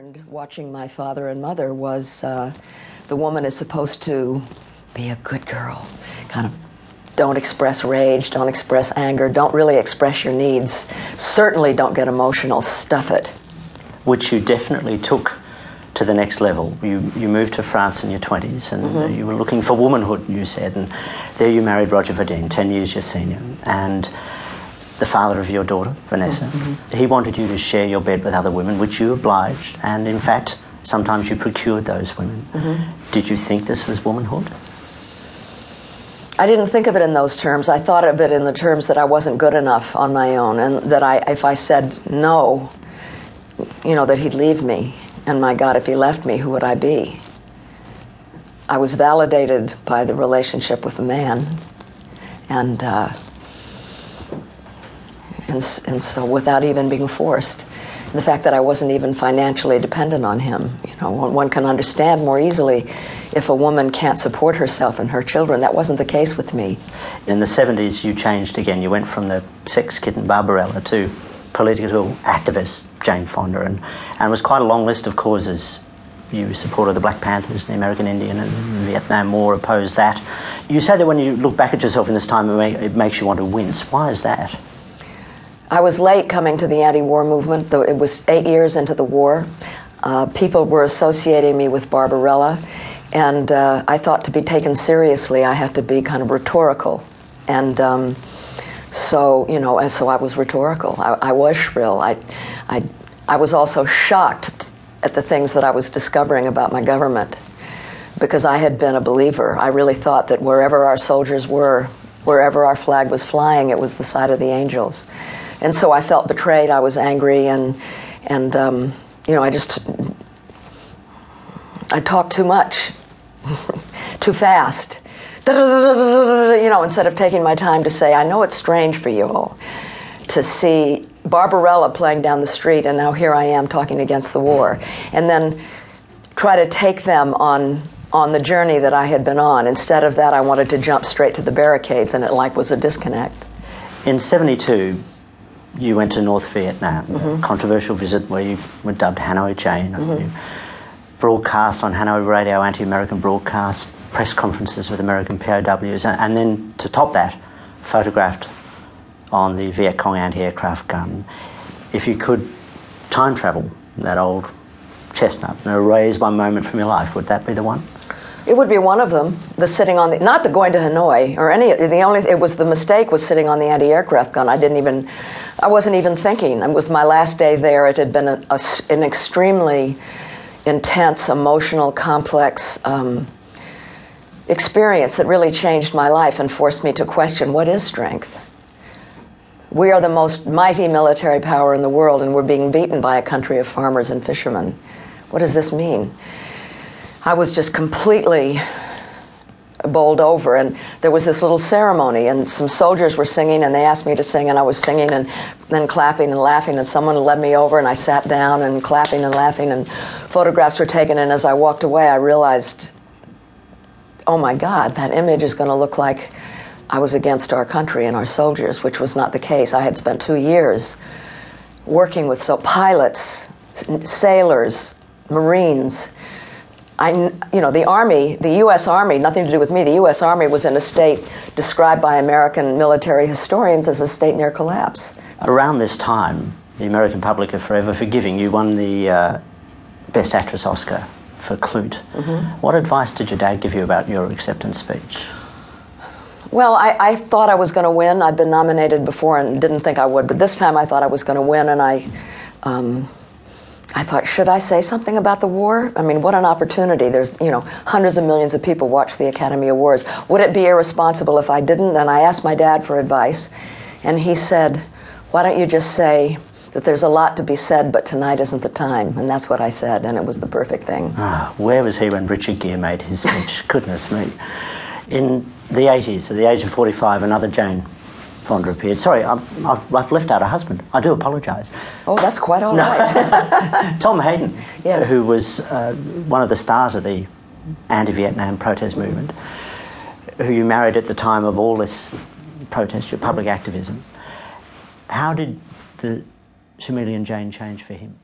learned watching my father and mother was uh, the woman is supposed to be a good girl, kind of don't express rage, don't express anger, don't really express your needs. Certainly don't get emotional, stuff it. Which you definitely took to the next level. You, you moved to France in your 20s and mm-hmm. you were looking for womanhood, you said, and there you married Roger Vadim, 10 years your senior. And the father of your daughter, Vanessa, mm-hmm. he wanted you to share your bed with other women, which you obliged, and in fact, sometimes you procured those women. Mm-hmm. Did you think this was womanhood? I didn't think of it in those terms. I thought of it in the terms that I wasn't good enough on my own, and that I, if I said no, you know, that he'd leave me. And my God, if he left me, who would I be? I was validated by the relationship with the man, and uh, and, and so without even being forced. The fact that I wasn't even financially dependent on him. You know, one, can understand more easily if a woman can't support herself and her children. That wasn't the case with me. In the 70s, you changed again. You went from the sex kitten Barbarella to political activist Jane Fonda, and, and it was quite a long list of causes. You supported the Black Panthers, the American Indian and Vietnam War, opposed that. You say that when you look back at yourself in this time, it makes you want to wince. Why is that? I was late coming to the anti war movement, it was eight years into the war. Uh, people were associating me with Barbarella, and uh, I thought to be taken seriously, I had to be kind of rhetorical. And um, so, you know, and so I was rhetorical. I, I was shrill. I, I, I was also shocked at the things that I was discovering about my government because I had been a believer. I really thought that wherever our soldiers were, wherever our flag was flying, it was the side of the angels and so I felt betrayed. I was angry, and and um, you know, I just I talked too much, too fast. You know, instead of taking my time to say, I know it's strange for you all to see Barbarella playing down the street, and now here I am talking against the war, and then try to take them on on the journey that I had been on. Instead of that, I wanted to jump straight to the barricades, and it like was a disconnect. In '72, you went to North Vietnam, mm-hmm. controversial visit where you were dubbed Hanoi Jane. Mm-hmm. You broadcast on Hanoi radio, anti-American broadcast, press conferences with American POWs, and, and then to top that, photographed on the Viet Cong anti-aircraft gun. If you could time travel that old chestnut and erase one moment from your life, would that be the one? It would be one of them. The sitting on the not the going to Hanoi or any. The only it was the mistake was sitting on the anti-aircraft gun. I didn't even, I wasn't even thinking. It was my last day there. It had been a, a, an extremely intense, emotional, complex um, experience that really changed my life and forced me to question what is strength. We are the most mighty military power in the world, and we're being beaten by a country of farmers and fishermen. What does this mean? I was just completely bowled over and there was this little ceremony and some soldiers were singing and they asked me to sing and I was singing and then clapping and laughing and someone led me over and I sat down and clapping and laughing and photographs were taken and as I walked away I realized oh my god that image is going to look like I was against our country and our soldiers which was not the case. I had spent 2 years working with so pilots sailors marines I, you know, the Army, the U.S. Army, nothing to do with me, the U.S. Army was in a state described by American military historians as a state near collapse. Around this time, the American public are forever forgiving. You won the uh, Best Actress Oscar for Klute. Mm-hmm. What advice did your dad give you about your acceptance speech? Well, I, I thought I was going to win. I'd been nominated before and didn't think I would, but this time I thought I was going to win, and I. Um, I thought, should I say something about the war? I mean, what an opportunity. There's, you know, hundreds of millions of people watch the Academy Awards. Would it be irresponsible if I didn't? And I asked my dad for advice, and he said, why don't you just say that there's a lot to be said, but tonight isn't the time? And that's what I said, and it was the perfect thing. Ah, where was he when Richard Gere made his speech? Goodness me. In the 80s, at the age of 45, another Jane Fonda appeared. Sorry, i have I've left out a husband. I do apologise. Oh, that's quite all no. right. Tom Hayden, yes. who was uh, one of the stars of the anti-Vietnam protest movement, who you married at the time of all this protest, your public activism. How did the Chameleon Jane change for him?